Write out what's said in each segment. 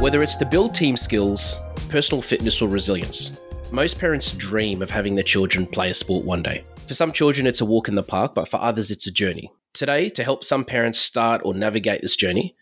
Whether it's to build team skills, personal fitness, or resilience, most parents dream of having their children play a sport one day. For some children, it's a walk in the park, but for others, it's a journey. Today, to help some parents start or navigate this journey,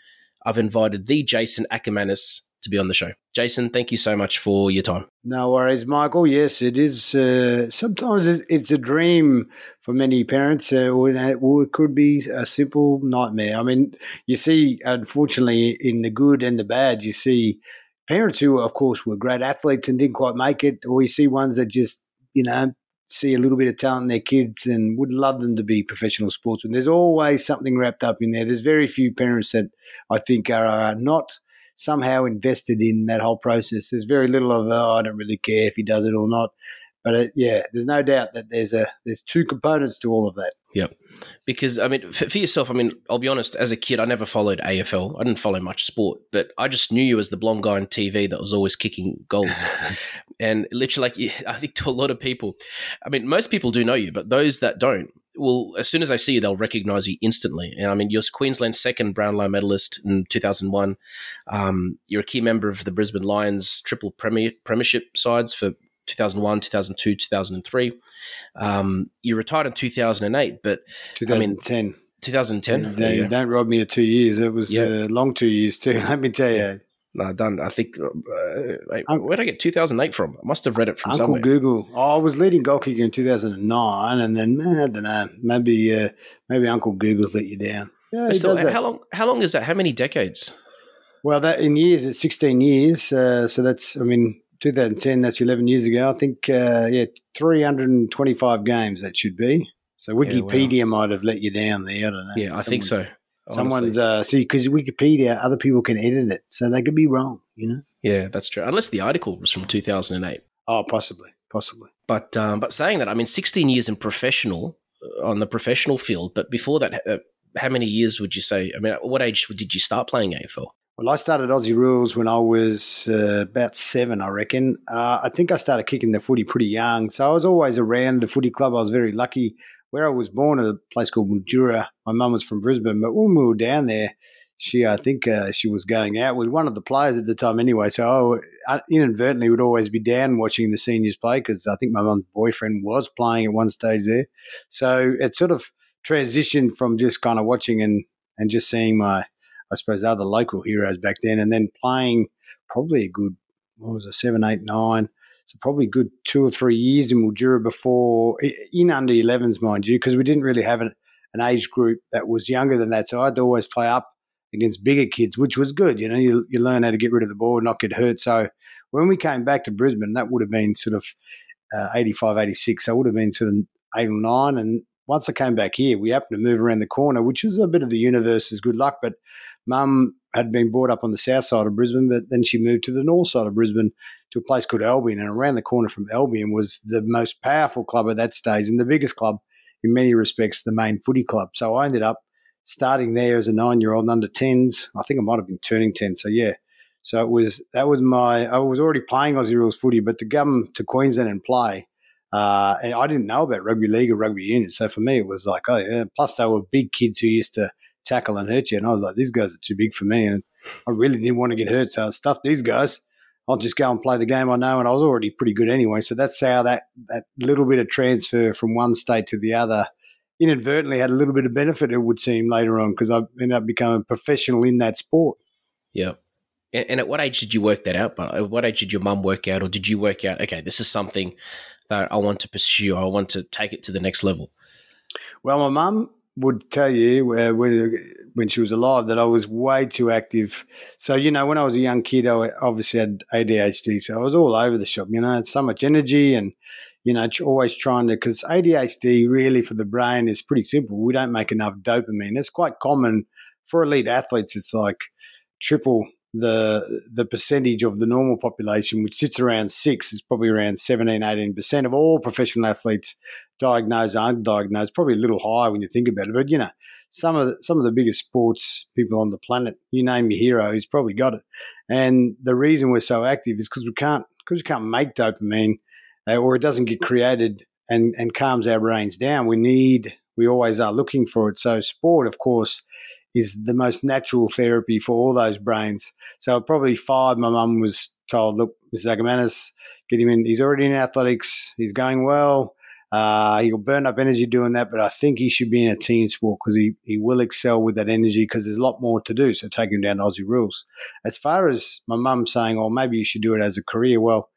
I've invited the Jason Akermanis to be on the show. Jason, thank you so much for your time. No worries, Michael. Yes, it is. Uh, sometimes it's a dream for many parents, uh, or it could be a simple nightmare. I mean, you see, unfortunately, in the good and the bad, you see parents who, of course, were great athletes and didn't quite make it, or you see ones that just, you know, see a little bit of talent in their kids and would love them to be professional sportsmen. There's always something wrapped up in there. There's very few parents that I think are, are not somehow invested in that whole process. There's very little of, oh, I don't really care if he does it or not. But it, yeah, there's no doubt that there's a there's two components to all of that. Yep. Because I mean, for, for, yourself, I mean, I'll be honest. As a kid, I never followed AFL. I didn't follow much sport, but I just knew you as the blonde guy on TV that was always kicking goals. and literally, like I think to a lot of people, I mean, most people do know you, but those that don't, will as soon as they see you, they'll recognize you instantly. And I mean, you're Queensland's second Brownlow medalist in 2001. Um, you're a key member of the Brisbane Lions triple premier, premiership sides for 2001, 2002, 2003. Um, you retired in 2008, but 2010. I mean, 2010. They, don't rob me of two years. It was a long two years too. Let me tell you. No, done. I think. Uh, wait, where did I get 2008 from? I must have read it from Uncle somewhere. Google. Oh, I was leading goal in 2009, and then I don't know. Maybe uh, maybe Uncle Google's let you down. Yeah, still, how long? How long is that? How many decades? Well, that in years, it's 16 years. Uh, so that's, I mean, 2010. That's 11 years ago. I think, uh, yeah, 325 games that should be. So Wikipedia yeah, wow. might have let you down there. I don't know. Yeah, I think so. Someone's uh, see because Wikipedia, other people can edit it, so they could be wrong. You know. Yeah, that's true. Unless the article was from 2008. Oh, possibly, possibly. But um, but saying that, I mean, 16 years in professional uh, on the professional field, but before that, uh, how many years would you say? I mean, at what age did you start playing AFL? Well, I started Aussie Rules when I was uh, about seven, I reckon. Uh, I think I started kicking the footy pretty young, so I was always around the footy club. I was very lucky where I was born, a place called Mildura. My mum was from Brisbane, but when we were down there, she, I think, uh, she was going out with one of the players at the time anyway. So I inadvertently would always be down watching the seniors play because I think my mum's boyfriend was playing at one stage there. So it sort of transitioned from just kind of watching and, and just seeing my, I suppose, other local heroes back then, and then playing probably a good, what was it, seven, eight, nine so probably good two or three years in Mildura before in under 11s, mind you, because we didn't really have an, an, age group that was younger than that. So I had to always play up against bigger kids, which was good. You know, you, you learn how to get rid of the ball and not get hurt. So when we came back to Brisbane, that would have been sort of uh, 85, 86. So I would have been sort of eight or nine. And once I came back here, we happened to move around the corner, which is a bit of the universe's good luck. But mum had been brought up on the south side of Brisbane, but then she moved to the north side of Brisbane to a place called Albion. And around the corner from Albion was the most powerful club at that stage and the biggest club in many respects, the Mayne footy club. So I ended up starting there as a nine year old and under 10s. I think I might have been turning 10. So yeah. So it was, that was my, I was already playing Aussie rules footy, but to come to Queensland and play, uh, and I didn't know about rugby league or rugby union. So for me, it was like, oh yeah. Plus they were big kids who used to tackle and hurt you. And I was like, these guys are too big for me. And I really didn't want to get hurt. So I stuffed these guys. I'll just go and play the game I know, and I was already pretty good anyway. So that's how that that little bit of transfer from one state to the other inadvertently had a little bit of benefit. It would seem later on because I ended up becoming a professional in that sport. Yeah. And at what age did you work that out? But at what age did your mum work out, or did you work out? Okay, this is something that I want to pursue. I want to take it to the next level. Well, my mum would tell you uh, when when she was alive that I was way too active. So you know, when I was a young kid, I obviously had ADHD, so I was all over the shop. You know, had so much energy and you know, always trying to because ADHD really for the brain is pretty simple. We don't make enough dopamine. It's quite common for elite athletes, it's like triple the the percentage of the normal population, which sits around six, is probably around 17, 18% of all professional athletes diagnosed, undiagnosed, probably a little higher when you think about it. But you know, some of the, some of the biggest sports people on the planet, you name your hero, he's probably got it. And the reason we're so active is because we can't because we can't make dopamine, uh, or it doesn't get created and and calms our brains down. We need we always are looking for it. So sport, of course, is the most natural therapy for all those brains. So probably five, my mum was told, "Look, Mrs. Akermanis, get him in. He's already in athletics. He's going well." Uh, he'll burn up energy doing that, but I think he should be in a team sport because he, he will excel with that energy because there's a lot more to do. So take him down to Aussie rules. As far as my mum saying, oh, maybe you should do it as a career. Well,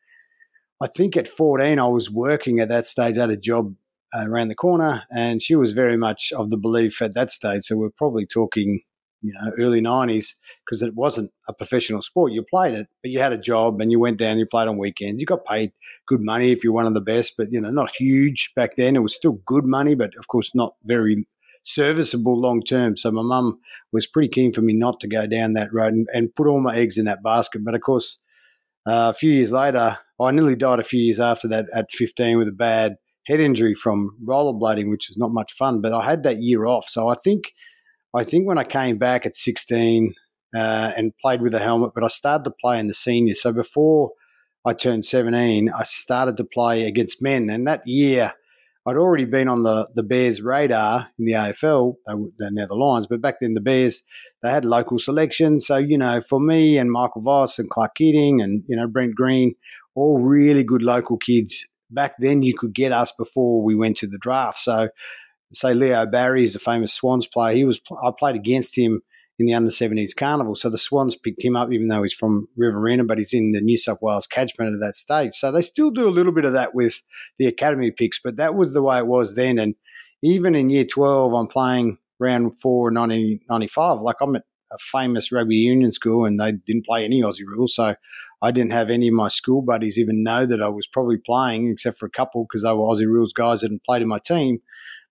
I think at 14, I was working at that stage. I had a job uh, around the corner and she was very much of the belief at that stage. So we're probably talking you know, early 90s, because it wasn't a professional sport. You played it, but you had a job and you went down, you played on weekends. You got paid good money if you're one of the best, but, you know, not huge back then. It was still good money, but of course not very serviceable long term. So my mum was pretty keen for me not to go down that road and, and put all my eggs in that basket. But of course, uh, a few years later, I nearly died a few years after that at 15 with a bad head injury from rollerblading, which is not much fun. But I had that year off. So I think – I think when I came back at 16 uh, and played with a helmet, but I started to play in the seniors. So before I turned 17, I started to play against men. And that year, I'd already been on the, the Bears radar in the AFL. They were, now the Lions, but back then the Bears, they had local selections. So, you know, for me and Michael Voss and Clark Keating and, you know, Brent Green, all really good local kids. Back then, you could get us before we went to the draft. So say Leo Barry is a famous Swans player. He was I played against him in the under 70s carnival. So the Swans picked him up, even though he's from Riverina, but he's in the New South Wales catchment at that stage. So they still do a little bit of that with the academy picks, but that was the way it was then. And even in year 12, I'm playing round four, 1995. Like I'm at a famous rugby union school and they didn't play any Aussie rules. So I didn't have any of my school buddies even know that I was probably playing, except for a couple because they were Aussie rules guys that hadn't played in my team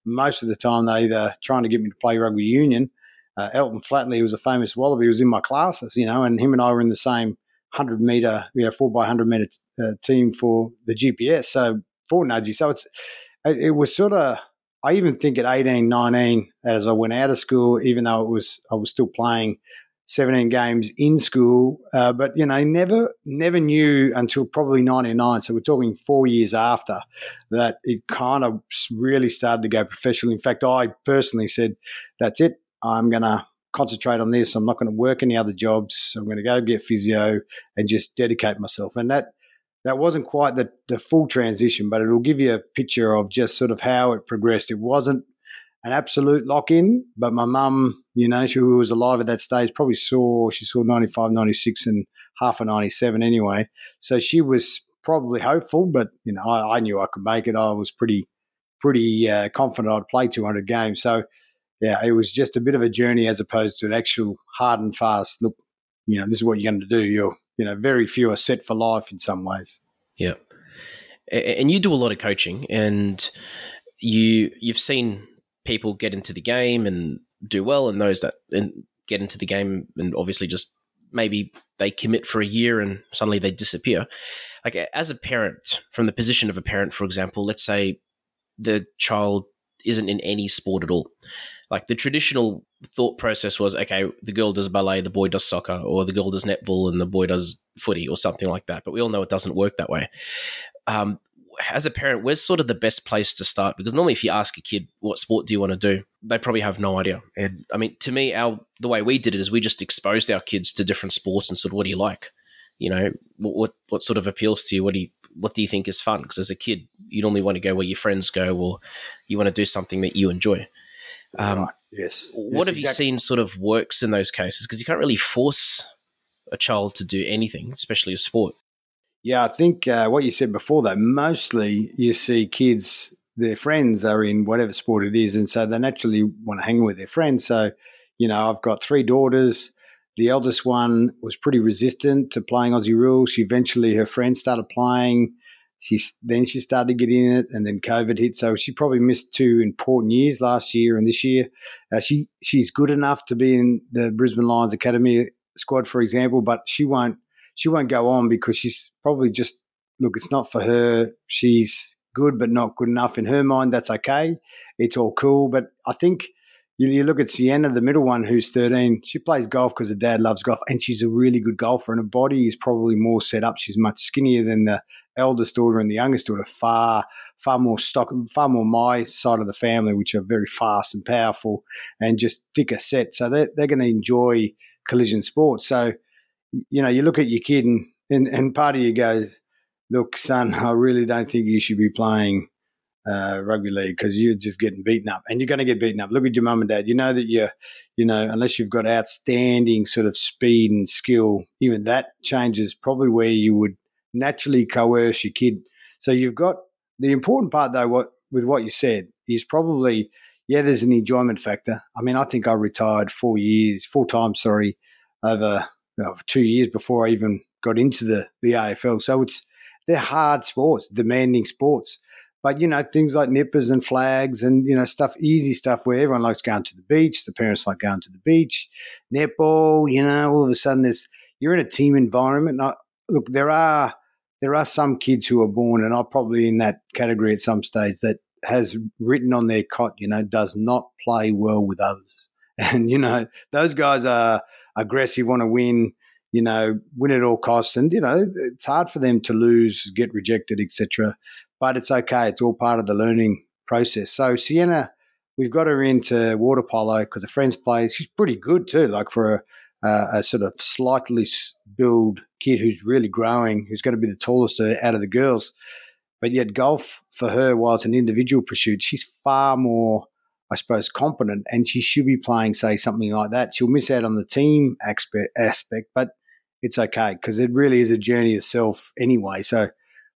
most of the time they either trying to get me to play rugby union. Uh, Elton Flatley who was a famous wallaby. Was in my classes, you know, and him and I were in the same hundred meter, you know, four by hundred meter uh, team for the GPS. So for Nudgee, so it's it was sort of. I even think at 18, 19, as I went out of school, even though it was I was still playing 17 games in school, uh, but you know, never never knew until probably 99. So we're talking four years after that it kind of really started to go professional. In fact, I personally said, "That's it. I'm going to concentrate on this. I'm not going to work any other jobs. I'm going to go get physio and just dedicate myself." And that that wasn't quite the, the full transition, but it'll give you a picture of just sort of how it progressed. It wasn't an absolute lock in, but my mum, you know, she was alive at that stage, probably saw, she saw 95, 96 and half a 97 anyway. So she was probably hopeful, but, you know, I, I knew I could make it. I was pretty, pretty uh, confident I'd play 200 games. So, yeah, it was just a bit of a journey as opposed to an actual hard and fast look, you know, this is what you're going to do. You're, you know, very few are set for life in some ways. Yeah. And you do a lot of coaching and you you've seen people get into the game and do well, and those that get into the game and obviously just maybe they commit for a year and suddenly they disappear. Like as a parent, from the position of a parent, for example, let's say the child isn't in any sport at all. Like the traditional thought process was, okay, the girl does ballet, the boy does soccer, or the girl does netball and the boy does footy, or something like that. But we all know it doesn't work that way. Um, as a parent, where's sort of the best place to start? Because normally, if you ask a kid what sport do you want to do, they probably have no idea. And I mean, to me, our the way we did it is we just exposed our kids to different sports and sort of what do you like? You know, what what sort of appeals to you? What do you what do you think is fun? Because as a kid, you normally want to go where your friends go, or you want to do something that you enjoy. Um, right. Yes. What yes, have exactly. you seen sort of works in those cases? Because you can't really force a child to do anything, especially a sport. Yeah, I think uh, what you said before, though, mostly you see kids, their friends are in whatever sport it is, and so they naturally want to hang with their friends. So, you know, I've got three daughters. The eldest one was pretty resistant to playing Aussie rules. She eventually, her friends started playing. She's then she started getting in it, and then COVID hit. So she probably missed two important years last year and this year. Uh, she she's good enough to be in the Brisbane Lions Academy squad, for example, but she won't she won't go on because she's probably just look. It's not for her. She's good, but not good enough in her mind. That's okay. It's all cool. But I think you, you look at Sienna, the middle one, who's 13. She plays golf because her dad loves golf, and she's a really good golfer. And her body is probably more set up. She's much skinnier than the eldest daughter and the youngest daughter. Far, far more stock, far more my side of the family, which are very fast and powerful, and just thicker set. So they're they're going to enjoy collision sports. So you know, you look at your kid, and and, and part of you goes, "Look, son, I really don't think you should be playing." uh, rugby league because you're just getting beaten up and you're going to get beaten up. Look at your mum and dad. You know that you're, you know, unless you've got outstanding sort of speed and skill, even that changes probably where you would naturally coerce your kid. So you've got the important part though, what with what you said is probably, yeah, there's an enjoyment factor. I mean, I think I retired four years, four times, sorry, over two years before I even got into the, the AFL. So it's, they're hard sports, demanding sports. But you know things like nippers and flags and you know stuff, easy stuff where everyone likes going to the beach. The parents like going to the beach, netball. You know, all of a sudden there's you're in a team environment. I, look, there are there are some kids who are born, and I'm probably in that category at some stage that has written on their cot, you know, does not play well with others. And you know, those guys are aggressive, want to win you know, win at all costs. And, you know, it's hard for them to lose, get rejected, etc but it's okay. It's all part of the learning process. So Sienna, we've got her into water polo because a friend's play. She's pretty good too, like for a, a sort of slightly build kid who's really growing, who's going to be the tallest out of the girls. But yet, golf for her, while it's an individual pursuit, she's far more, I suppose, competent, and she should be playing, say, something like that. She'll miss out on the team aspect, but it's okay because it really is a journey itself anyway. So,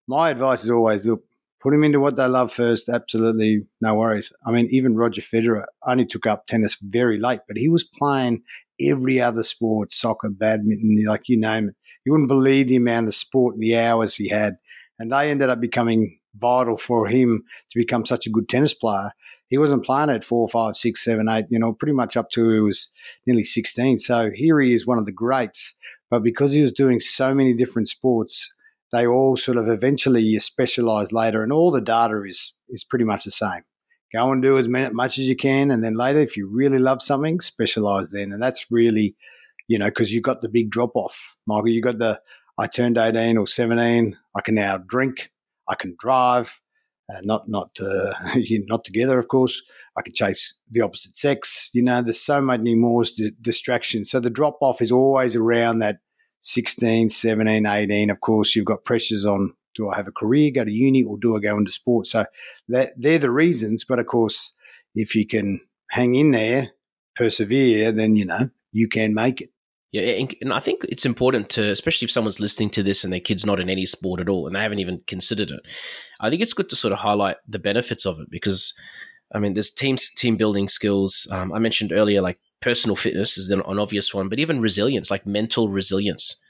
my advice is always look, put them into what they love first. Absolutely, no worries. I mean, even Roger Federer only took up tennis very late, but he was playing every other sport, soccer, badminton, like you name it. You wouldn't believe the amount of sport and the hours he had. And they ended up becoming vital for him to become such a good tennis player. He wasn't playing at four, five, six, seven, eight, you know, pretty much up to he was nearly 16. So here he is, one of the greats. But because he was doing so many different sports, they all sort of eventually you specialize later, and all the data is is pretty much the same. Go and do as much as you can, and then later, if you really love something, specialize then, and that's really, you know, because you got the big drop off, Michael. You got the I turned eighteen or seventeen. I can now drink. I can drive. Uh, not not uh, not together, of course. I can chase the opposite sex. You know, there's so many more distractions. So the drop off is always around that 16, 17, 18, of course, you've got pressures on do I have a career, go to uni, or do I go into sport? So that, they're the reasons. But of course, if you can hang in there, persevere, then, you know, you can make it. Yeah, and I think it's important to, especially if someone's listening to this and their kid's not in any sport at all and they haven't even considered it. I think it's good to sort of highlight the benefits of it because, I mean, there's teams, team building skills. Um, I mentioned earlier, like personal fitness is an, an obvious one, but even resilience, like mental resilience.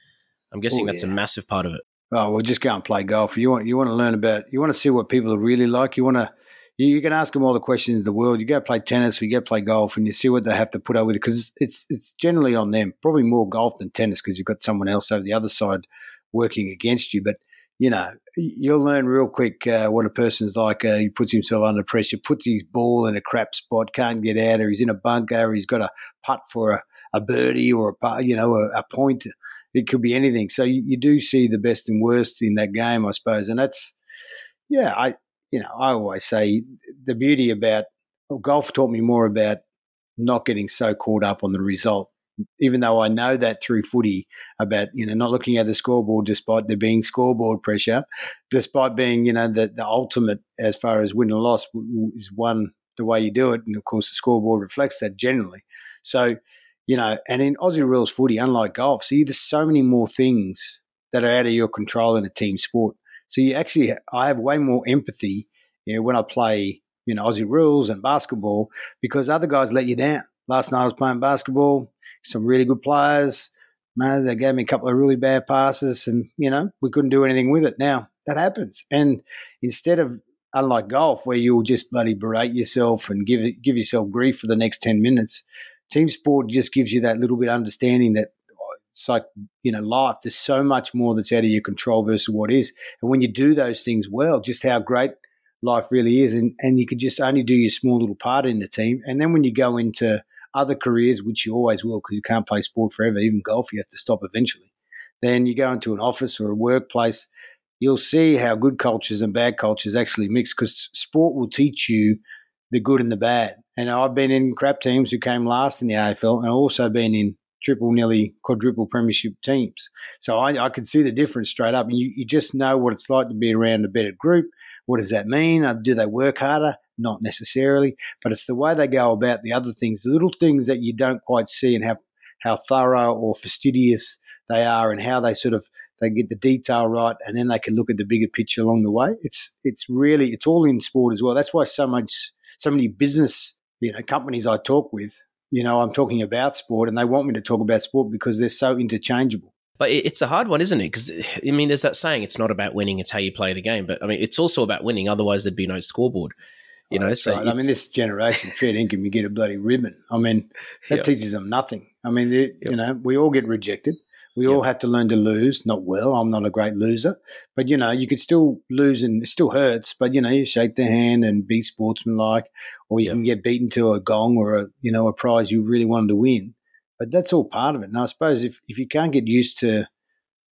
I'm guessing Ooh, that's yeah. a massive part of it. Oh, well, just go and play golf. You want you want to learn about. You want to see what people are really like. You want to. You, you can ask them all the questions in the world. You go play tennis, or you go play golf, and you see what they have to put up with because it's it's generally on them. Probably more golf than tennis because you've got someone else over the other side working against you. But you know, you'll learn real quick uh, what a person's like. Uh, he puts himself under pressure, puts his ball in a crap spot, can't get out, or he's in a bunker, or he's got a putt for a, a birdie or a you know a, a point. It could be anything. So you, you, do see the best and worst in that game, I suppose, and that's yeah. I you know I always say the beauty about well, golf taught me more about not getting so caught up on the result even though I know that through footy about you know not looking at the scoreboard despite there being scoreboard pressure, despite being you know the the ultimate as far as win or loss is one the way you do it, and of course the scoreboard reflects that generally. So you know, and in Aussie rules footy, unlike golf, see there's so many more things that are out of your control in a team sport. So you actually, I have way more empathy, you know, when I play, you know, Aussie rules and basketball because other guys let you down. Last night I was playing basketball some really good players. Man, they gave me a couple of really bad passes, and you know we couldn't do anything with it. Now That happens. And instead of unlike golf where you'll just bloody berate yourself and give give yourself grief for the next 10 minutes team sport just gives you that little bit of understanding that it's like you know life there's so much more that's out of your control versus what is and when you do those things well just how great life really is and, and you can just only do your small little part in the team and then when you go into other careers which you always will because you can't play sport forever even golf you have to stop eventually then you go into an office or a workplace you'll see how good cultures and bad cultures actually mix because sport will teach you the good and the bad. And I've been in crap teams who came last in the AFL and also been in triple, nearly quadruple premiership teams. So I, I can see the difference straight up. And you, you just know what it's like to be around a better group. What does that mean? Uh, do they work harder? Not necessarily, but it's the way they go about the other things, the little things that you don't quite see and how, how thorough or fastidious they are and how they sort of they get the detail right, and then they can look at the bigger picture along the way. It's it's really it's all in sport as well. That's why so much so many business you know companies I talk with, you know, I'm talking about sport, and they want me to talk about sport because they're so interchangeable. But it's a hard one, isn't it? Because I mean, there's that saying: it's not about winning; it's how you play the game. But I mean, it's also about winning. Otherwise, there'd be no scoreboard. You oh, know, so right. I mean, this generation, fair income, you get a bloody ribbon. I mean, that yep. teaches them nothing. I mean, yep. you know, we all get rejected. We all have to learn to lose. Not well. I'm not a great loser, but you know, you could still lose and it still hurts. But you know, you shake the hand and be sportsmanlike, or you can get beaten to a gong or a you know a prize you really wanted to win. But that's all part of it. And I suppose if if you can't get used to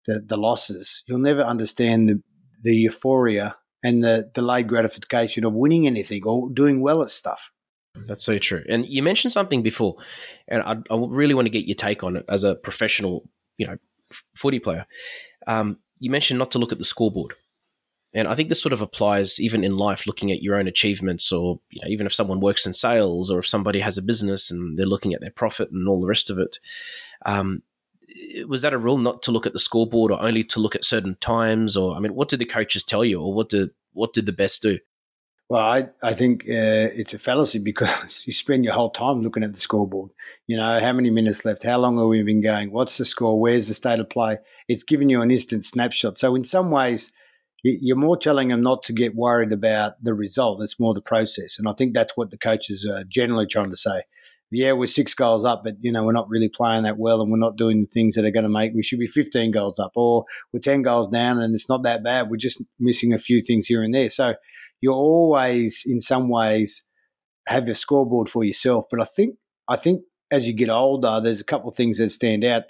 the, the losses, you'll never understand the the euphoria and the delayed gratification of winning anything or doing well at stuff. That's so true. And you mentioned something before, and I, I really want to get your take on it as a professional you know, footy player. Um, you mentioned not to look at the scoreboard. And I think this sort of applies even in life, looking at your own achievements, or you know, even if someone works in sales, or if somebody has a business and they're looking at their profit and all the rest of it. Um, was that a rule not to look at the scoreboard, or only to look at certain times? Or I mean, what did the coaches tell you, or what did what did the best do? Well, I, I think uh, it's a fallacy because you spend your whole time looking at the scoreboard. You know, how many minutes left? How long have we been going? What's the score? Where's the state of play? It's giving you an instant snapshot. So, in some ways, you're more telling them not to get worried about the result. It's more the process. And I think that's what the coaches are generally trying to say. Yeah, we're six goals up, but you know we're not really playing that well, and we're not doing the things that are going to make. We should be 15 goals up, or we're 10 goals down, and it's not that bad. We're just missing a few things here and there. So you always, in some ways, have a scoreboard for yourself. But I think, I think as you get older, there's a couple of things that stand out.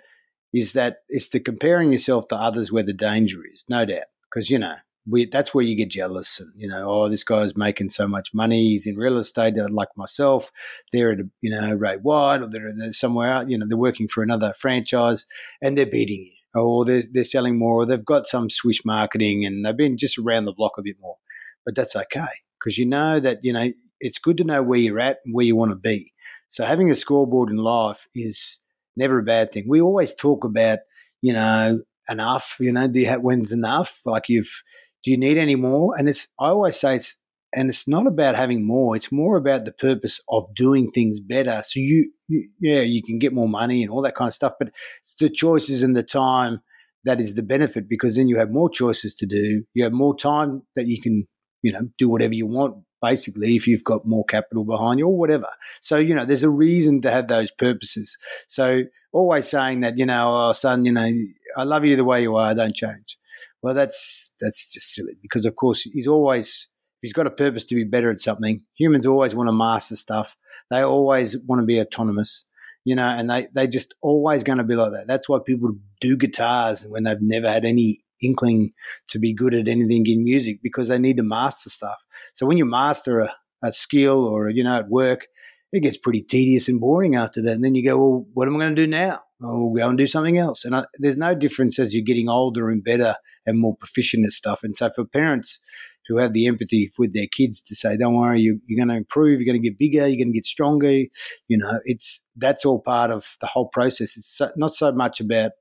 Is that it's the comparing yourself to others where the danger is, no doubt, because you know we, that's where you get jealous and you know oh this guy's making so much money he's in real estate uh, like myself they're at a, you know Ray White or they're, they're somewhere out you know they're working for another franchise and they're beating you or they're, they're selling more or they've got some swish marketing and they've been just around the block a bit more but that's okay because you know that you know it's good to know where you're at and where you want to be. So having a scoreboard in life is never a bad thing. We always talk about you know enough. You know, do you have, when's enough? Like you've do you need any more? And it's I always say it's and it's not about having more. It's more about the purpose of doing things better. So you, you, yeah, you can get more money and all that kind of stuff, but it's the choices and the time that is the benefit because then you have more choices to do. You have more time that you can you know, do whatever you want, basically, if you've got more capital behind you or whatever. So, you know, there's a reason to have those purposes. So, always saying that, you know, oh, son, you know, I love you the way you are, don't change. Well, that's that's just silly because, of course, he's always if he's got a purpose to be better at something. Humans always want to master stuff. They always want to be autonomous, you know, and they they just always going to be like that. That's why people do guitars when they've never had any inkling to be good at anything in music because they need to master stuff. So when you master a, a skill or, you know, at work, it gets pretty tedious and boring after that. And then you go, well, what am I going to do now? Oh, I'll go and do something else. And I, there's no difference as you're getting older and better and more proficient at stuff. And so for parents who have the empathy with their kids to say, don't worry, you, you're going to improve, you're going to get bigger, you're going to get stronger. You know, it's that's all part of the whole process. It's so, not so much about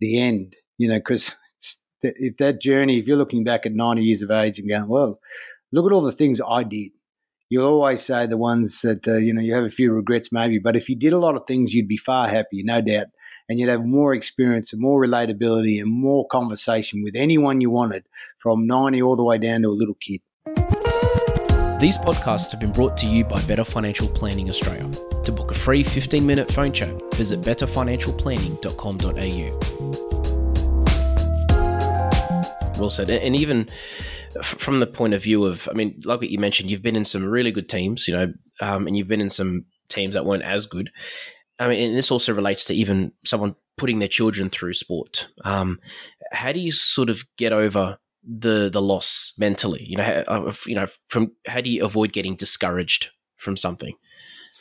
the end, you know, because if that journey, if you're looking back at 90 years of age and going, well, look at all the things I did. You'll always say the ones that, uh, you know, you have a few regrets maybe, but if you did a lot of things, you'd be far happier, no doubt. and you'd have more experience and more relatability and more conversation with anyone you wanted from 90 all the way down to a little kid. These podcasts have been brought to you by Better Financial Planning Australia. To book a free 15 minute phone chat, visit betterfinancialplanning.com.au. Well said. And even from the point of view of, I mean, like what you mentioned, you've been in some really good teams, you know, um, and you've been in some teams that weren't as good. I mean, and this also relates to even someone putting their children through sport. Um, how do you sort of get over the the loss mentally? You know, how, you know, from how do you avoid getting discouraged from something?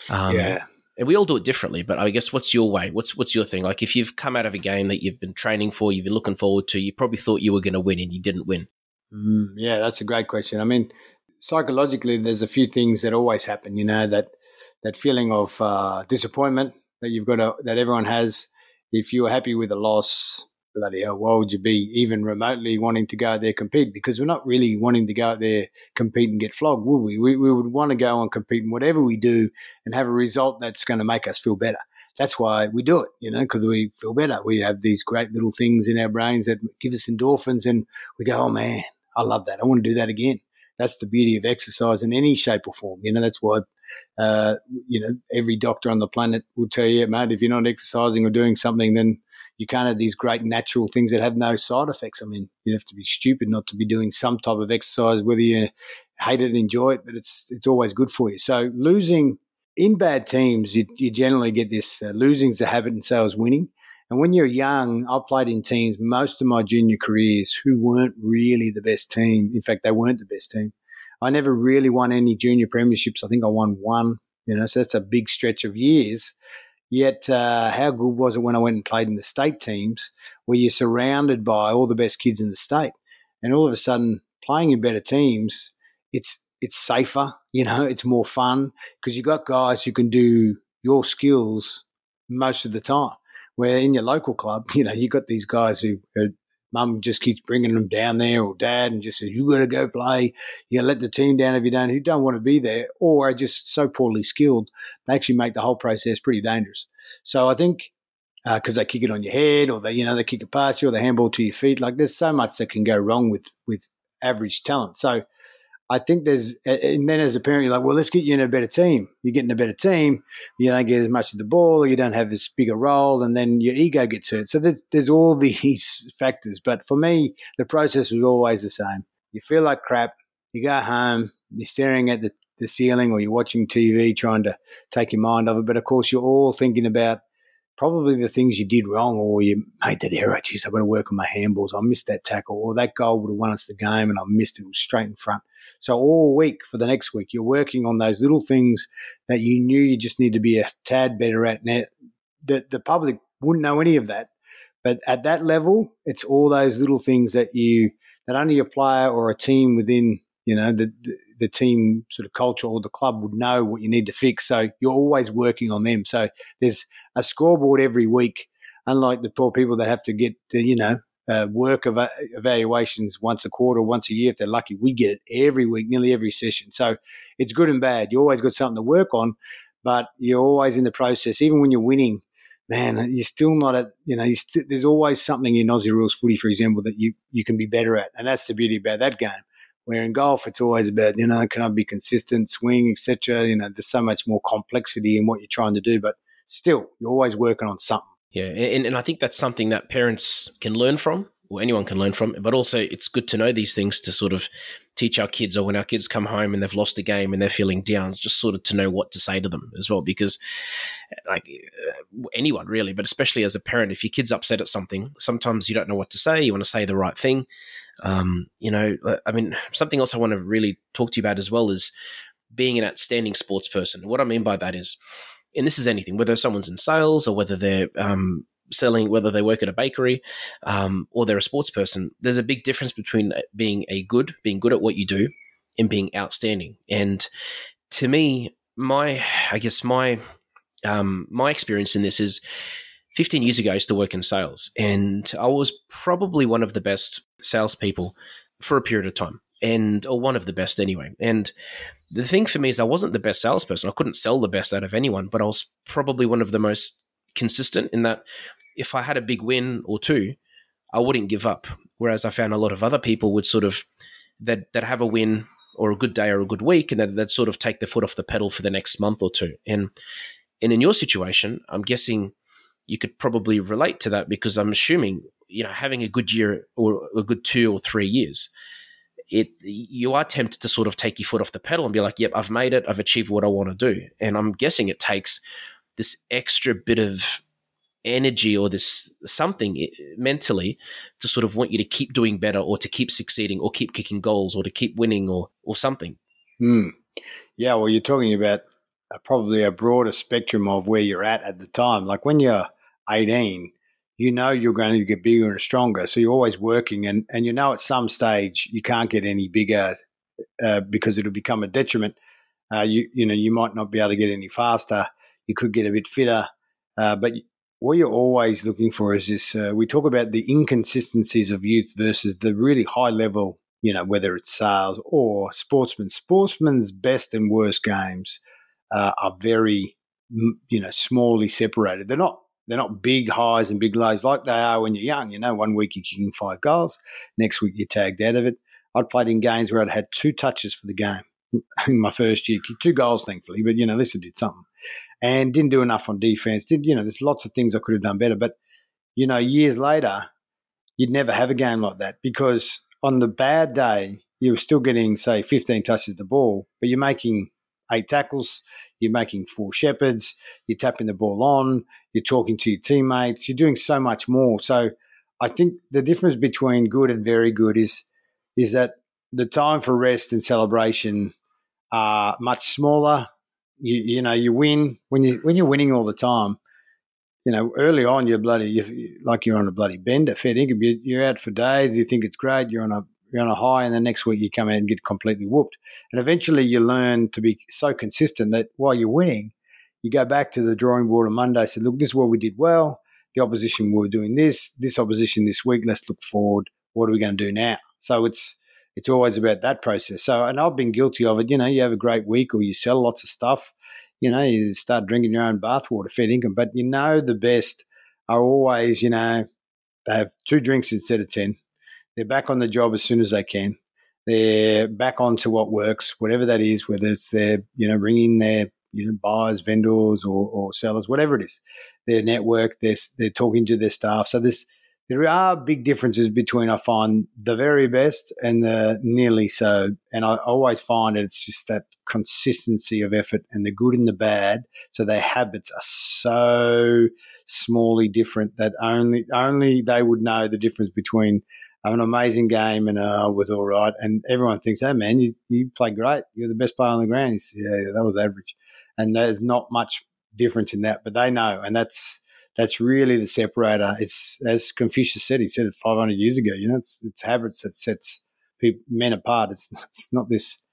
Um, yeah. And we all do it differently, but I guess what's your way? What's what's your thing? Like if you've come out of a game that you've been training for, you've been looking forward to, you probably thought you were going to win and you didn't win. Mm, yeah, that's a great question. I mean, psychologically, there's a few things that always happen. You know that that feeling of uh, disappointment that you've got to, that everyone has. If you're happy with a loss, bloody hell, why would you be even remotely wanting to go out there compete? Because we're not really wanting to go out there compete and get flogged, would we? We, we would want to go and compete in whatever we do and have a result that's going to make us feel better. That's why we do it, you know, because we feel better. We have these great little things in our brains that give us endorphins, and we go, "Oh man, I love that. I want to do that again." That's the beauty of exercise in any shape or form. You know, that's why uh, you know, every doctor on the planet will tell you, mate, if you're not exercising or doing something, then you can't have these great natural things that have no side effects. I mean, you have to be stupid not to be doing some type of exercise, whether you hate it, enjoy it, but it's it's always good for you. So losing in bad teams, you, you generally get this uh, losing's a habit and so is winning. And when you're young, I've played in teams most of my junior careers who weren't really the best team. In fact, they weren't the best team. I never really won any junior premierships. I think I won one, you know, so that's a big stretch of years. Yet, uh, how good was it when I went and played in the state teams where you're surrounded by all the best kids in the state? And all of a sudden, playing in better teams, it's it's safer, you know, it's more fun because you've got guys who can do your skills most of the time. Where in your local club, you know, you've got these guys who are mum just keeps bringing them down there or dad and just says, you got to go play. You let the team down if you don't, who don't want to be there or are just so poorly skilled, they actually make the whole process pretty dangerous. So I think because uh, they kick it on your head or they, you know, they kick it past you or they handball to your feet, like there's so much that can go wrong with, with average talent. So I think there's, and then as a parent, you're like, well, let's get you in a better team. You're getting a better team. You don't get as much of the ball, or you don't have as big a role, and then your ego gets hurt. So there's, there's all these factors. But for me, the process was always the same. You feel like crap. You go home. You're staring at the, the ceiling, or you're watching TV, trying to take your mind off it. But of course, you're all thinking about probably the things you did wrong, or you made that error. Geez, I've got to work on my handballs. I missed that tackle, or that goal would have won us the game, and I missed it. It was straight in front so all week for the next week, you're working on those little things that you knew you just need to be a tad better at. Now, the, the public wouldn't know any of that. But at that level, it's all those little things that you, that only a player or a team within, you know, the, the, the team sort of culture or the club would know what you need to fix. So you're always working on them. So there's a scoreboard every week, unlike the poor people that have to get, to, you know, uh, work ev- evaluations once a quarter, once a year. If they're lucky, we get it every week, nearly every session. So it's good and bad. You always got something to work on, but you're always in the process. Even when you're winning, man, you're still not at. You know, st- there's always something in Aussie rules footy, for example, that you you can be better at, and that's the beauty about that game. Where in golf, it's always about you know, can I be consistent, swing, etc. You know, there's so much more complexity in what you're trying to do, but still, you're always working on something. Yeah, and, and I think that's something that parents can learn from, or anyone can learn from. But also, it's good to know these things to sort of teach our kids, or when our kids come home and they've lost a game and they're feeling down, just sort of to know what to say to them as well. Because, like uh, anyone really, but especially as a parent, if your kid's upset at something, sometimes you don't know what to say. You want to say the right thing. Um, you know, uh, I mean, something else I want to really talk to you about as well is being an outstanding sports person. What I mean by that is and this is anything, whether someone's in sales or whether they're um, selling, whether they work at a bakery um, or they're a sports person, there's a big difference between being a good, being good at what you do, and being outstanding. And to me, my, I guess my, um, my experience in this is 15 years ago, I used to work in sales, and I was probably one of the best salespeople for a period of time, and or one of the best anyway. And the thing for me is I wasn't the best salesperson. I couldn't sell the best out of anyone, but I was probably one of the most consistent in that if I had a big win or two, I wouldn't give up. Whereas I found a lot of other people would sort of that that have a win or a good day or a good week, and that that sort of take the foot off the pedal for the next month or two. And and in your situation, I'm guessing you could probably relate to that because I'm assuming you know having a good year or a good two or three years it you are tempted to sort of take your foot off the pedal and be like, "Yep, I've made it. I've achieved what I want to do." And I'm guessing it takes this extra bit of energy or this something eh, mentally to sort of want you to keep doing better or to keep succeeding or keep kicking goals or to keep winning or or something. Hmm. Yeah, well, you're talking about probably a broader spectrum of where you're at at the time. Like when you're 18, you know you're going to get bigger and stronger. So you're always working, and, and you know at some stage you can't get any bigger uh, because it'll become a detriment. Uh, you you know you might not be able to get any faster. You could get a bit fitter, uh, but what you're always looking for is this. Uh, we talk about the inconsistencies of youth versus the really high level. You know whether it's sales or sportsmen. Sportsmen's best and worst games uh, are very you know smallly separated. They're not they're not big highs and big lows like they are when you're young. You know, one week you're kicking five goals, next week you're tagged out of it. I'd played in games where I'd had two touches for the game in my first year, two goals, thankfully, but you know, listen, did something and didn't do enough on defense. Did you know? There's lots of things I could have done better, but you know, years later, you'd never have a game like that because on the bad day, you were still getting say 15 touches of the ball, but you're making eight tackles, you're making four shepherds, you're tapping the ball on, you're talking to your teammates, you're doing so much more. So I think the difference between good and very good is is that the time for rest and celebration are much smaller. You, you know, you win when you when you're winning all the time. You know, early on, you're bloody you're, like you're on a bloody bender. Fed. You're out for days. You think it's great. You're on a you're on a high, and the next week you come out and get completely whooped. And eventually, you learn to be so consistent that while you're winning, you go back to the drawing board on Monday. Say, look, this is what we did well. The opposition were doing this. This opposition this week. Let's look forward. What are we going to do now? So it's it's always about that process. So, and I've been guilty of it. You know, you have a great week, or you sell lots of stuff. You know, you start drinking your own bathwater, fair dinkum. But you know, the best are always, you know, they have two drinks instead of ten they're back on the job as soon as they can. They're back onto what works, whatever that is, whether it's their, you know, bringing their, you know, buyers, vendors, or, or sellers, whatever it is. Their network, they're, they're talking to their staff. So this, there are big differences between I find the very best and the nearly so. And I always find it's just that consistency of effort and the good and the bad. So their habits are so smallly different that only only they would know the difference between have an amazing game and uh, was all right. And everyone thinks, "Hey, man, you you played great. You're the best player on the ground." Yeah, yeah, that was average, and there's not much difference in that, but they know, and that's that's really the separator. It's as Confucius said. He said it 500 years ago. You know, it's it's habits that sets people, men apart. It's it's not this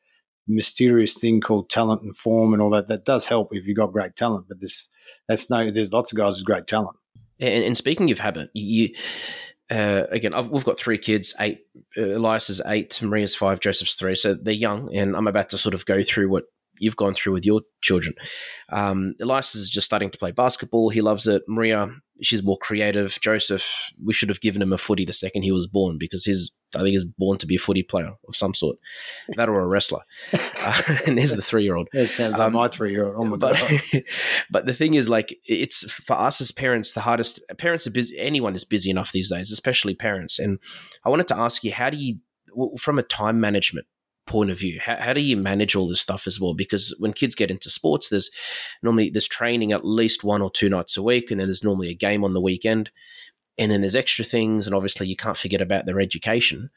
mysterious thing called talent and form and all that. That does help if you've got great talent, but this that's no. There's lots of guys with great talent. And speaking of habit, you uh, again, I've, we've got three kids. Eight, uh, Elias is eight, Maria's five, Joseph's three. So they're young, and I'm about to sort of go through what you've gone through with your children. Um, Elias is just starting to play basketball. He loves it. Maria, she's more creative. Joseph, we should have given him a footy the second he was born because he's, I think, he's born to be a footy player of some sort, that or a wrestler. uh, and there's the three year old. It sounds like um, my three year old. Oh my but, god! but the thing is, like, it's for us as parents, the hardest. Parents are busy. Anyone is busy enough these days, especially parents. And I wanted to ask you, how do you, from a time management point of view how, how do you manage all this stuff as well because when kids get into sports there's normally there's training at least one or two nights a week and then there's normally a game on the weekend and then there's extra things and obviously you can't forget about their education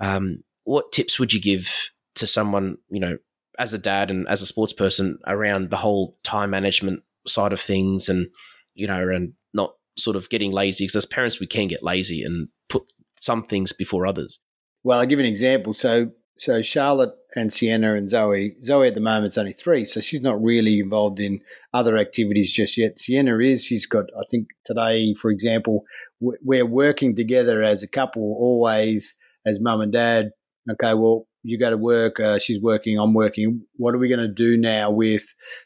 um, what tips would you give to someone you know as a dad and as a sports person around the whole time management side of things and you know and not sort of getting lazy because as parents we can get lazy and put some things before others well i'll give an example so so Charlotte and Sienna and Zoe. Zoe at the moment is only three, so she's not really involved in other activities just yet. Sienna is. She's got, I think, today, for example, we're working together as a couple always as mum and dad. Okay, well, you go to work. Uh, she's working. I'm working. What are we going to do now with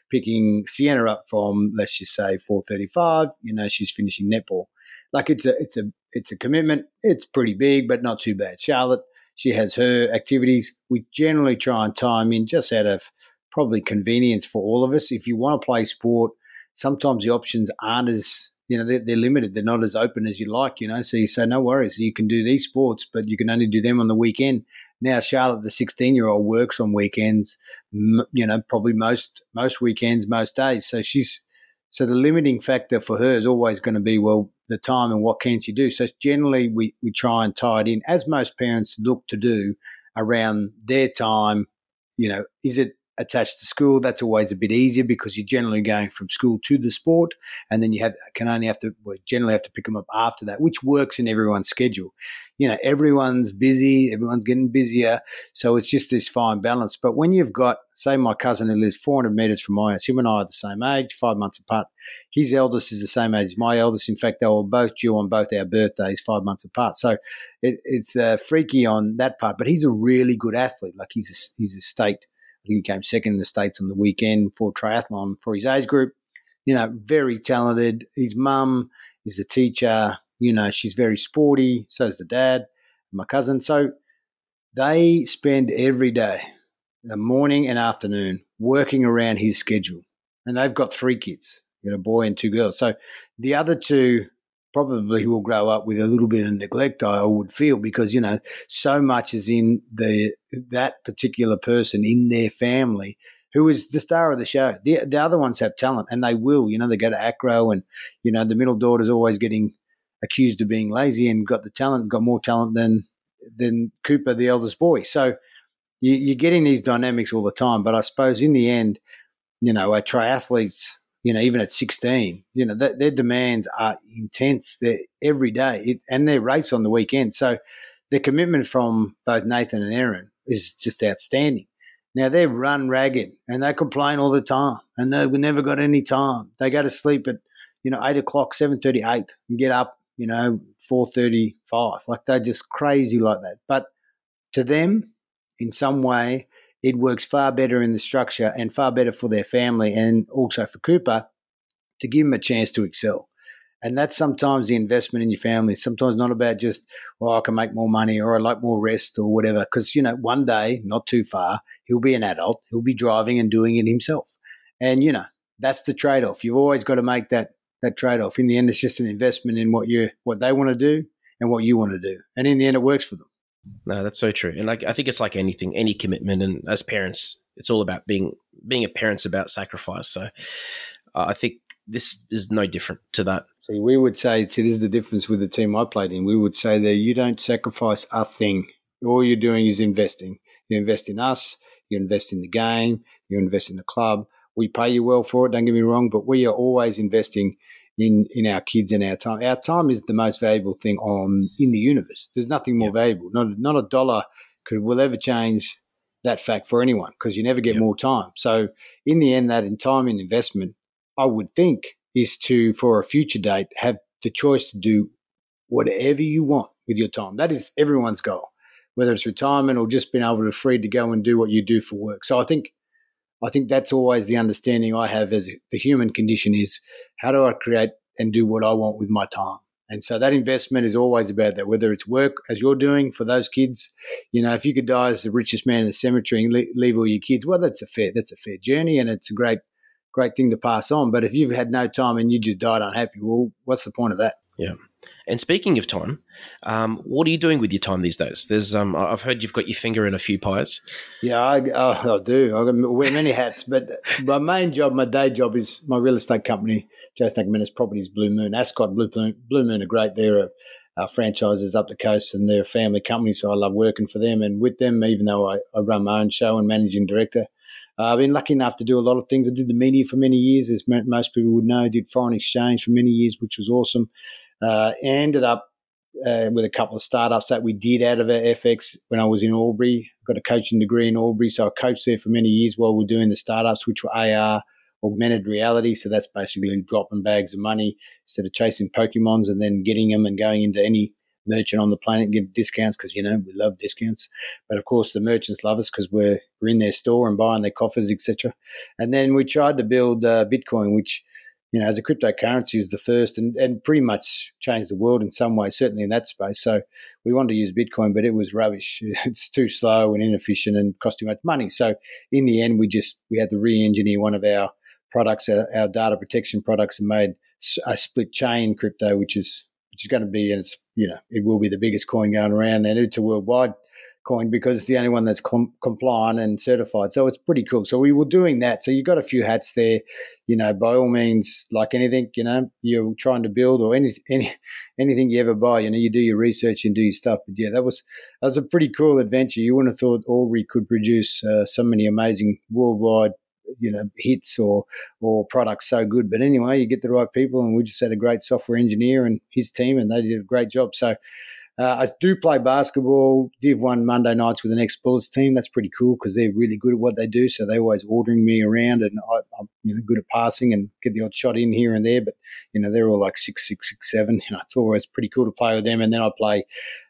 picking Sienna up from, let's just say, 4:35? You know, she's finishing netball. like it's a it's a it's a commitment. It's pretty big, but not too bad. Charlotte, she has her activities. We generally try and time in just out of probably convenience for all of us. If you want to play sport, sometimes the options aren't as you know they're, they're, limited. They're not as open as you like. You know, so you say no worries. You can do these sports, but you can only do them on the weekend. Now Charlotte, the sixteen-year-old, works on weekends. You know, probably most most weekends, most days. So she's so the limiting factor for her is always going to be well the time and what can she do. So generally, we we try and tie it in as most parents look to do around their time. You know, is it attached to school, that's always a bit easier because you're generally going from school to the sport, and then you have can only have to well, generally have to pick them up after that, which works in everyone's schedule. You know, everyone's busy, everyone's getting busier, so it's just this fine balance. But when you've got, say, my cousin who lives 400 meters from my house, him and I are the same age, five months apart. His eldest is the same age as my eldest. In fact, they were both due on both our birthdays, five months apart. So it, it's uh, freaky on that part. But he's a really good athlete. Like he's a, he's a state he came second in the States on the weekend for triathlon for his age group. You know, very talented. His mum is a teacher. You know, she's very sporty. So is the dad, my cousin. So they spend every day, the morning and afternoon, working around his schedule. And they've got three kids, a boy and two girls. So the other two probably will grow up with a little bit of neglect. I would feel because you know so much is in the that particular person in their family who is the star of the show. The the other ones have talent and they will. You know they go to acro and you know the middle daughter's always getting accused of being lazy and got the talent, got more talent than than Cooper, the eldest boy. So you, you're getting these dynamics all the time. But I suppose in the end, you know, our triathletes you know, even at 16, you know, that, their demands are intense. They're every day it, and their race on the weekend. So the commitment from both Nathan and Aaron is just outstanding. Now they run ragged and they complain all the time and they've never got any time. They go to sleep at, you know, eight o'clock, 7.38 and get up, you know, 4.35. Like they're just crazy like that. But to them, in some way, it works far better in the structure and far better for their family and also for Cooper to give them a chance to excel. And that's sometimes the investment in your family. Sometimes not about just, well, I can make more money or I like more rest or whatever. Because, you know, one day, not too far, he'll be an adult, he'll be driving and doing it himself. And, you know, that's the trade off. You've always got to make that that trade off. In the end, it's just an investment in what you what they want to do and what you want to do. And in the end, it works for them. No, that's so true. And like I think it's like anything, any commitment, and as parents, it's all about being being a parent's about sacrifice. So uh, I think this is no different to that. See, we would say, see, this is the difference with the team I played in. We would say that you don't sacrifice a thing. All you're doing is investing. You invest in us. You invest in the game. You invest in the club. We pay you well for it. Don't get me wrong, but we are always investing in in our kids and our time. Our time is the most valuable thing on in the universe. There's nothing more yep. valuable. Not not a dollar could will ever change that fact for anyone because you never get yep. more time. So in the end, that in time and investment, I would think is to for a future date have the choice to do whatever you want with your time. That is everyone's goal, whether it's retirement or just being able to free to go and do what you do for work. So I think I think that's always the understanding I have as the human condition is how do I create and do what I want with my time? And so that investment is always about that, whether it's work as you're doing for those kids. You know, if you could die as the richest man in the cemetery and leave all your kids, well, that's a fair, that's a fair journey and it's a great, great thing to pass on. But if you've had no time and you just died unhappy, well, what's the point of that? Yeah. And speaking of time, um, what are you doing with your time these days? There's, um, I've heard you've got your finger in a few pies. Yeah, I, oh, I do. I wear many hats, but my main job, my day job, is my real estate company, Jayce Menace Properties, Blue Moon, Ascot, Blue Moon. Blue Moon are great. They're a, a franchises up the coast, and they're a family company, so I love working for them and with them. Even though I, I run my own show and managing director, uh, I've been lucky enough to do a lot of things. I did the media for many years, as most people would know. Did foreign exchange for many years, which was awesome. Uh, ended up uh, with a couple of startups that we did out of FX when I was in Albury. Got a coaching degree in Albury, so I coached there for many years while we are doing the startups, which were AR, augmented reality. So that's basically dropping bags of money instead of chasing Pokemons and then getting them and going into any merchant on the planet and get discounts because you know we love discounts. But of course, the merchants love us because we're we're in their store and buying their coffers, etc. And then we tried to build uh, Bitcoin, which you know, as a cryptocurrency is the first and, and pretty much changed the world in some way, certainly in that space. So we wanted to use Bitcoin, but it was rubbish. It's too slow and inefficient and cost too much money. So in the end, we just, we had to re-engineer one of our products, our, our data protection products and made a split chain crypto, which is, which is going to be, and it's, you know, it will be the biggest coin going around and it's a worldwide coin because it's the only one that's com- compliant and certified. So it's pretty cool. So we were doing that. So you got a few hats there. You know, by all means, like anything, you know, you're trying to build or any, any anything you ever buy, you know, you do your research and do your stuff. But yeah, that was that was a pretty cool adventure. You wouldn't have thought Albury could produce uh, so many amazing worldwide you know hits or or products so good but anyway you get the right people and we just had a great software engineer and his team and they did a great job so uh, I do play basketball. Div one Monday nights with the next Bullets team. That's pretty cool because they're really good at what they do. So they're always ordering me around, and I, am you know good at passing and get the odd shot in here and there. But you know they're all like six, six, six, seven. You know it's always pretty cool to play with them. And then I play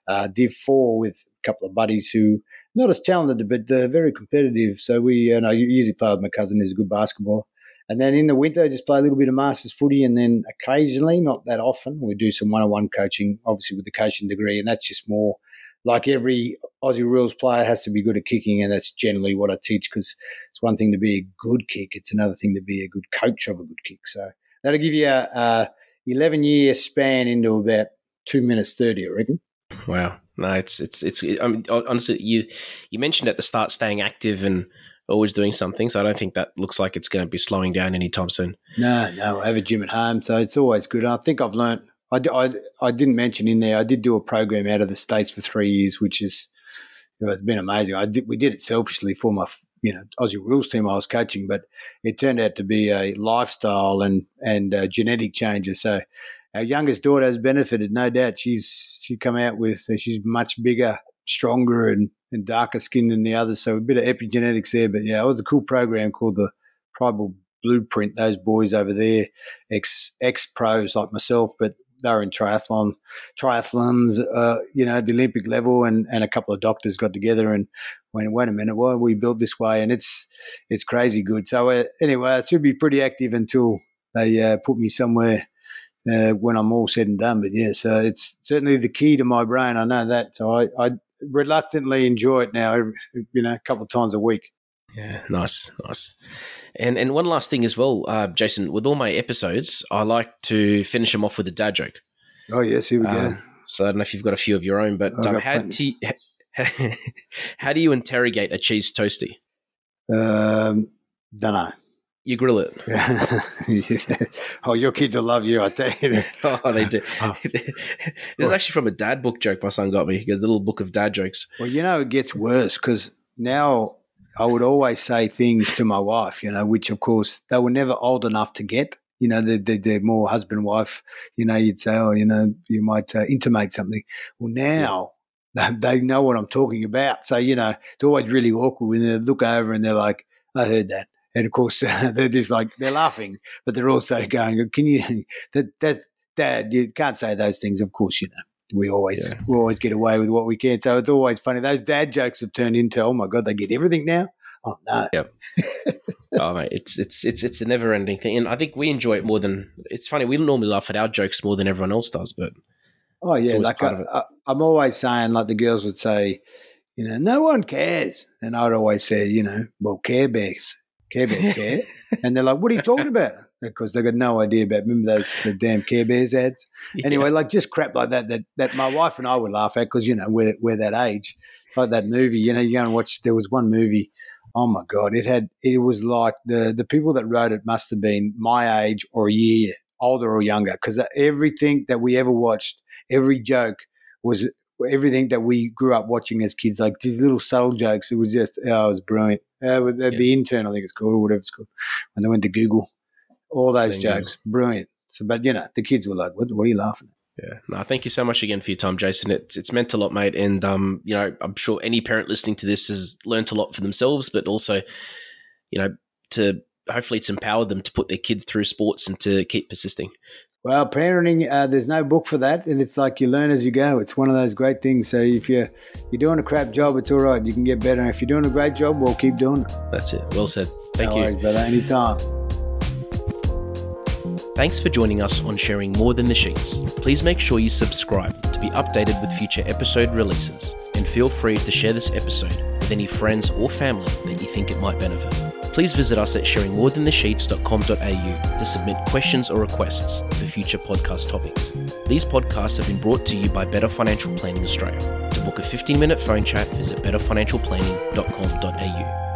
uh, Div four with a couple of buddies who not as talented, but they're very competitive. So we, know, I usually play with my cousin who's a good basketballer. And then in the winter, just play a little bit of Masters footy. And then occasionally, not that often, we do some one on one coaching, obviously with the coaching degree. And that's just more like every Aussie rules player has to be good at kicking. And that's generally what I teach because it's one thing to be a good kick, it's another thing to be a good coach of a good kick. So that'll give you a, a 11 year span into about two minutes 30, I reckon. Wow. No, it's, it's, it's, I mean, honestly, you, you mentioned at the start staying active and, always doing something. So I don't think that looks like it's going to be slowing down anytime soon. No, no, I have a gym at home, so it's always good. I think I've learned. I, I, I didn't mention in there. I did do a program out of the states for three years, which is you know, it's been amazing. I did, we did it selfishly for my you know Aussie rules team I was coaching, but it turned out to be a lifestyle and and uh, genetic changer. So our youngest daughter has benefited, no doubt. She's she come out with she's much bigger, stronger, and and darker skin than the others. So a bit of epigenetics there. But yeah, it was a cool program called the Tribal Blueprint. Those boys over there, ex ex pros like myself, but they're in triathlon, triathlons, uh, you know, the Olympic level, and, and a couple of doctors got together and went, wait a minute, why are we built this way? And it's it's crazy good. So uh, anyway, I should be pretty active until they uh, put me somewhere uh, when I'm all said and done. But yeah, so it's certainly the key to my brain. I know that. So I, I reluctantly enjoy it now, you know, a couple of times a week. Yeah, nice, nice. And and one last thing as well, uh, Jason. With all my episodes, I like to finish them off with a dad joke. Oh yes, here we um, go. So I don't know if you've got a few of your own, but um, how do you, how do you interrogate a cheese toasty? Um, don't know you grill it. oh, your kids will love you, I tell you. oh, they do. Oh. this is actually from a dad book joke my son got me. He goes, a little book of dad jokes. Well, you know, it gets worse because now I would always say things to my wife, you know, which of course they were never old enough to get. You know, they're, they're, they're more husband wife. You know, you'd say, oh, you know, you might uh, intimate something. Well, now yeah. they know what I'm talking about. So, you know, it's always really awkward when they look over and they're like, I heard that and of course they're just like they're laughing, but they're also going, "Can you that that dad? You can't say those things." Of course, you know we always yeah. we always get away with what we can. So it's always funny. Those dad jokes have turned into, "Oh my god, they get everything now." Oh no. Yep. oh mate, it's it's it's it's a never ending thing, and I think we enjoy it more than. It's funny. We normally laugh at our jokes more than everyone else does, but. Oh yeah, like I, I, I'm always saying, like the girls would say, you know, no one cares, and I'd always say, you know, well, Care Bears Care Bears care. and they're like, what are you talking about? Because they've got no idea about, remember those the damn Care Bears ads? Yeah. Anyway, like just crap like that, that, that my wife and I would laugh at because, you know, we're, we're that age. It's like that movie, you know, you go and watch, there was one movie, oh my God, it had, it was like the, the people that wrote it must have been my age or a year older or younger because everything that we ever watched, every joke was everything that we grew up watching as kids, like these little subtle jokes. It was just, oh, it was brilliant. Uh, with the, yeah. the intern, I think it's called, or whatever it's called, when they went to Google, all those jokes, brilliant. So, but you know, the kids were like, "What? What are you laughing at?" Yeah. No, thank you so much again for your time, Jason. It's it's meant a lot, mate. And um, you know, I'm sure any parent listening to this has learned a lot for themselves, but also, you know, to hopefully it's empowered them to put their kids through sports and to keep persisting. Well, parenting, uh, there's no book for that, and it's like you learn as you go. It's one of those great things. So if you're you're doing a crap job, it's all right. You can get better. If you're doing a great job, well, keep doing it. That's it. Well said. Thank no you, worries, brother. Anytime. Thanks for joining us on Sharing More Than the Sheets. Please make sure you subscribe to be updated with future episode releases, and feel free to share this episode with any friends or family that you think it might benefit. Please visit us at sharingmorethanthesheets.com.au to submit questions or requests for future podcast topics. These podcasts have been brought to you by Better Financial Planning Australia. To book a 15 minute phone chat, visit betterfinancialplanning.com.au.